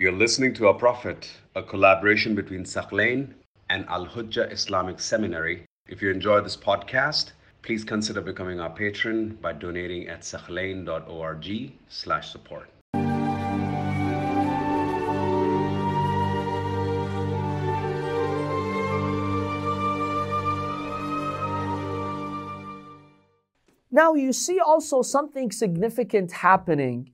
You're listening to Our Prophet, a collaboration between Thaqlain and Al Hujjah Islamic Seminary. If you enjoy this podcast, please consider becoming our patron by donating at thaqlain.org slash support. Now, you see also something significant happening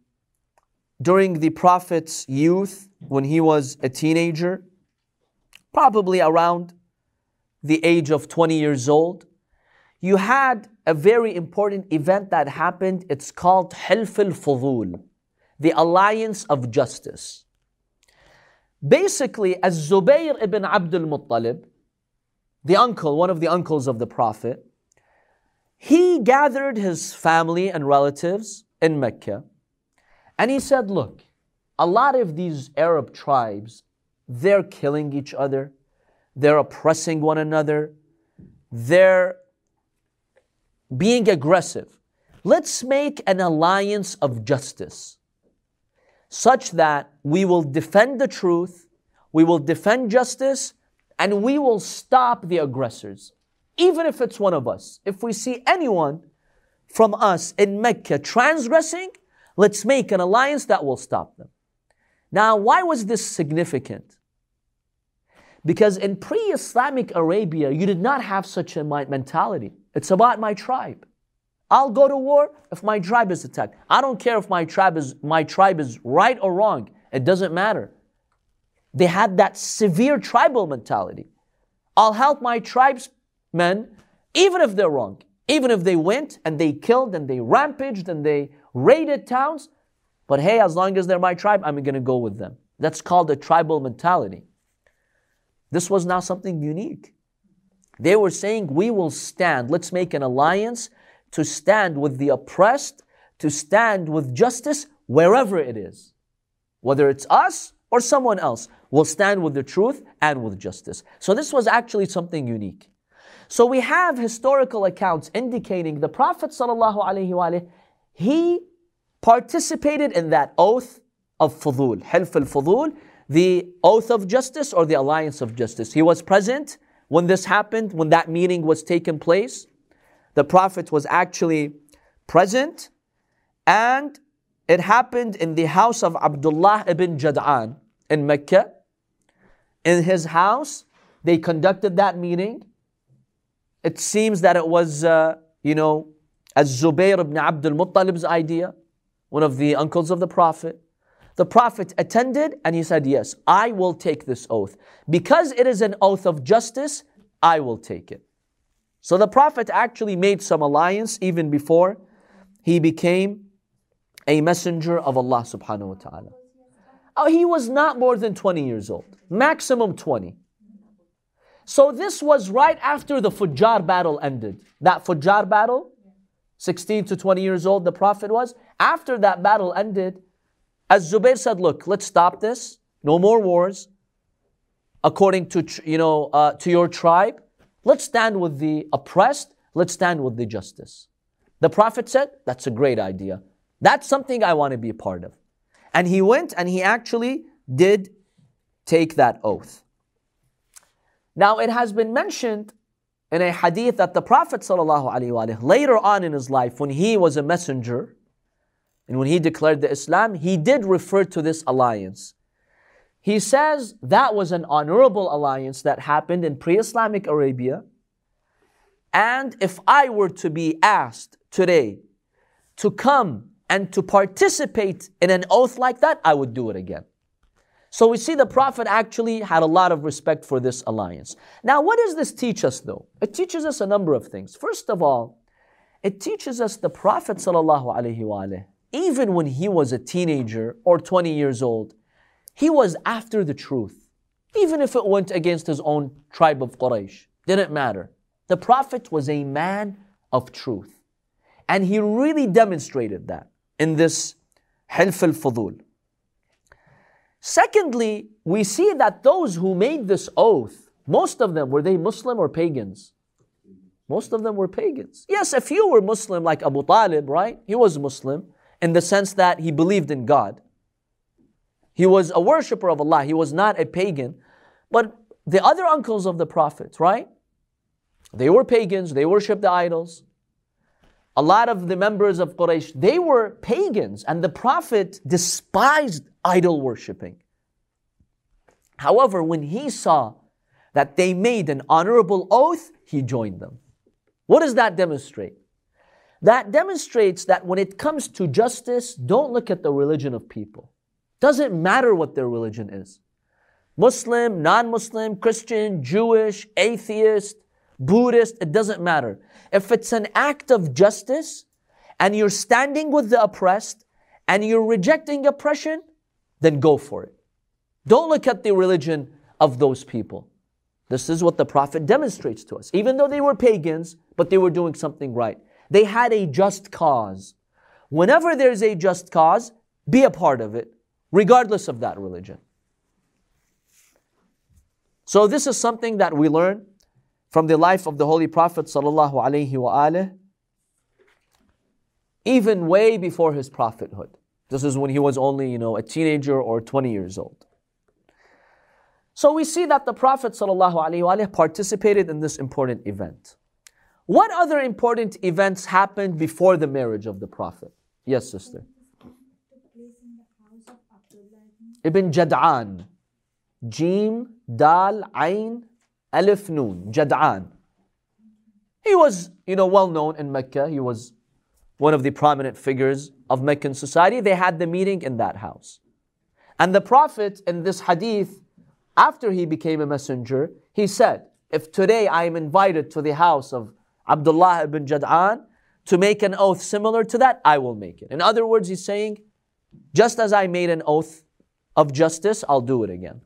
during the Prophet's youth when he was a teenager, probably around the age of 20 years old. You had a very important event that happened. It's called Hilf al the alliance of justice. Basically, as Zubayr ibn Abdul Muttalib, the uncle, one of the uncles of the Prophet, he gathered his family and relatives in Mecca and he said, Look, a lot of these Arab tribes, they're killing each other, they're oppressing one another, they're being aggressive. Let's make an alliance of justice such that we will defend the truth, we will defend justice, and we will stop the aggressors. Even if it's one of us, if we see anyone from us in Mecca transgressing, let's make an alliance that will stop them. Now, why was this significant? Because in pre Islamic Arabia, you did not have such a mentality. It's about my tribe. I'll go to war if my tribe is attacked. I don't care if my tribe is, my tribe is right or wrong. It doesn't matter. They had that severe tribal mentality. I'll help my tribes men, even if they're wrong, even if they went and they killed and they rampaged and they raided towns, but hey, as long as they're my tribe, I'm going to go with them. That's called a tribal mentality. This was now something unique. They were saying, We will stand, let's make an alliance to stand with the oppressed, to stand with justice wherever it is. Whether it's us or someone else, we'll stand with the truth and with justice. So this was actually something unique. So we have historical accounts indicating the Prophet he participated in that oath of fudul, hilf al-fudul, the oath of justice or the alliance of justice. He was present when this happened, when that meeting was taken place. The Prophet was actually present and it happened in the house of Abdullah ibn Jad'an in Mecca. In his house, they conducted that meeting it seems that it was, uh, you know, as Zubayr ibn Abdul Muttalib's idea, one of the uncles of the Prophet. The Prophet attended and he said, Yes, I will take this oath. Because it is an oath of justice, I will take it. So the Prophet actually made some alliance even before he became a messenger of Allah subhanahu wa ta'ala. Oh, he was not more than 20 years old, maximum 20. So this was right after the Fujjar battle ended. That Fujjar battle, 16 to 20 years old, the Prophet was. After that battle ended, as Zubair said, look, let's stop this. No more wars. According to, you know, uh, to your tribe, let's stand with the oppressed. Let's stand with the justice. The Prophet said, that's a great idea. That's something I want to be a part of. And he went and he actually did take that oath. Now, it has been mentioned in a hadith that the Prophet ﷺ, later on in his life, when he was a messenger and when he declared the Islam, he did refer to this alliance. He says that was an honorable alliance that happened in pre Islamic Arabia. And if I were to be asked today to come and to participate in an oath like that, I would do it again. So we see the Prophet actually had a lot of respect for this alliance. Now, what does this teach us though? It teaches us a number of things. First of all, it teaches us the Prophet even when he was a teenager or 20 years old, he was after the truth. Even if it went against his own tribe of Quraysh, didn't matter. The Prophet was a man of truth. And he really demonstrated that in this Hilf al-Fudul. Secondly, we see that those who made this oath, most of them, were they Muslim or pagans? Most of them were pagans. Yes, a few were Muslim, like Abu Talib, right? He was Muslim in the sense that he believed in God. He was a worshiper of Allah. He was not a pagan. But the other uncles of the Prophet, right? They were pagans, they worshiped the idols. A lot of the members of Quraysh, they were pagans, and the Prophet despised idol worshipping. However, when he saw that they made an honorable oath, he joined them. What does that demonstrate? That demonstrates that when it comes to justice, don't look at the religion of people. Doesn't matter what their religion is. Muslim, non Muslim, Christian, Jewish, atheist, Buddhist, it doesn't matter. If it's an act of justice and you're standing with the oppressed and you're rejecting oppression, then go for it. Don't look at the religion of those people. This is what the Prophet demonstrates to us. Even though they were pagans, but they were doing something right. They had a just cause. Whenever there's a just cause, be a part of it, regardless of that religion. So this is something that we learn from the life of the Holy Prophet sallallahu alaihi wasallam, even way before his prophethood. This is when he was only, you know, a teenager or 20 years old. So we see that the Prophet ﷺ participated in this important event. What other important events happened before the marriage of the Prophet? Yes, sister. Ibn Jad'an. Jim, Dal, Ain, Alif, Noon. Jad'an. He was, you know, well known in Mecca. He was one of the prominent figures of Meccan society. They had the meeting in that house. And the Prophet in this hadith after he became a messenger, he said, If today I am invited to the house of Abdullah ibn Jad'an to make an oath similar to that, I will make it. In other words, he's saying, just as I made an oath of justice, I'll do it again.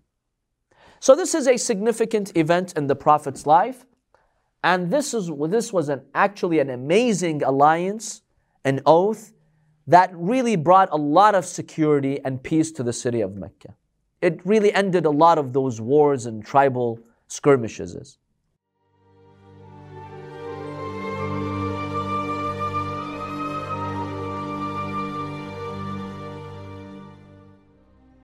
So this is a significant event in the Prophet's life. And this, is, this was an, actually an amazing alliance, an oath that really brought a lot of security and peace to the city of Mecca it really ended a lot of those wars and tribal skirmishes.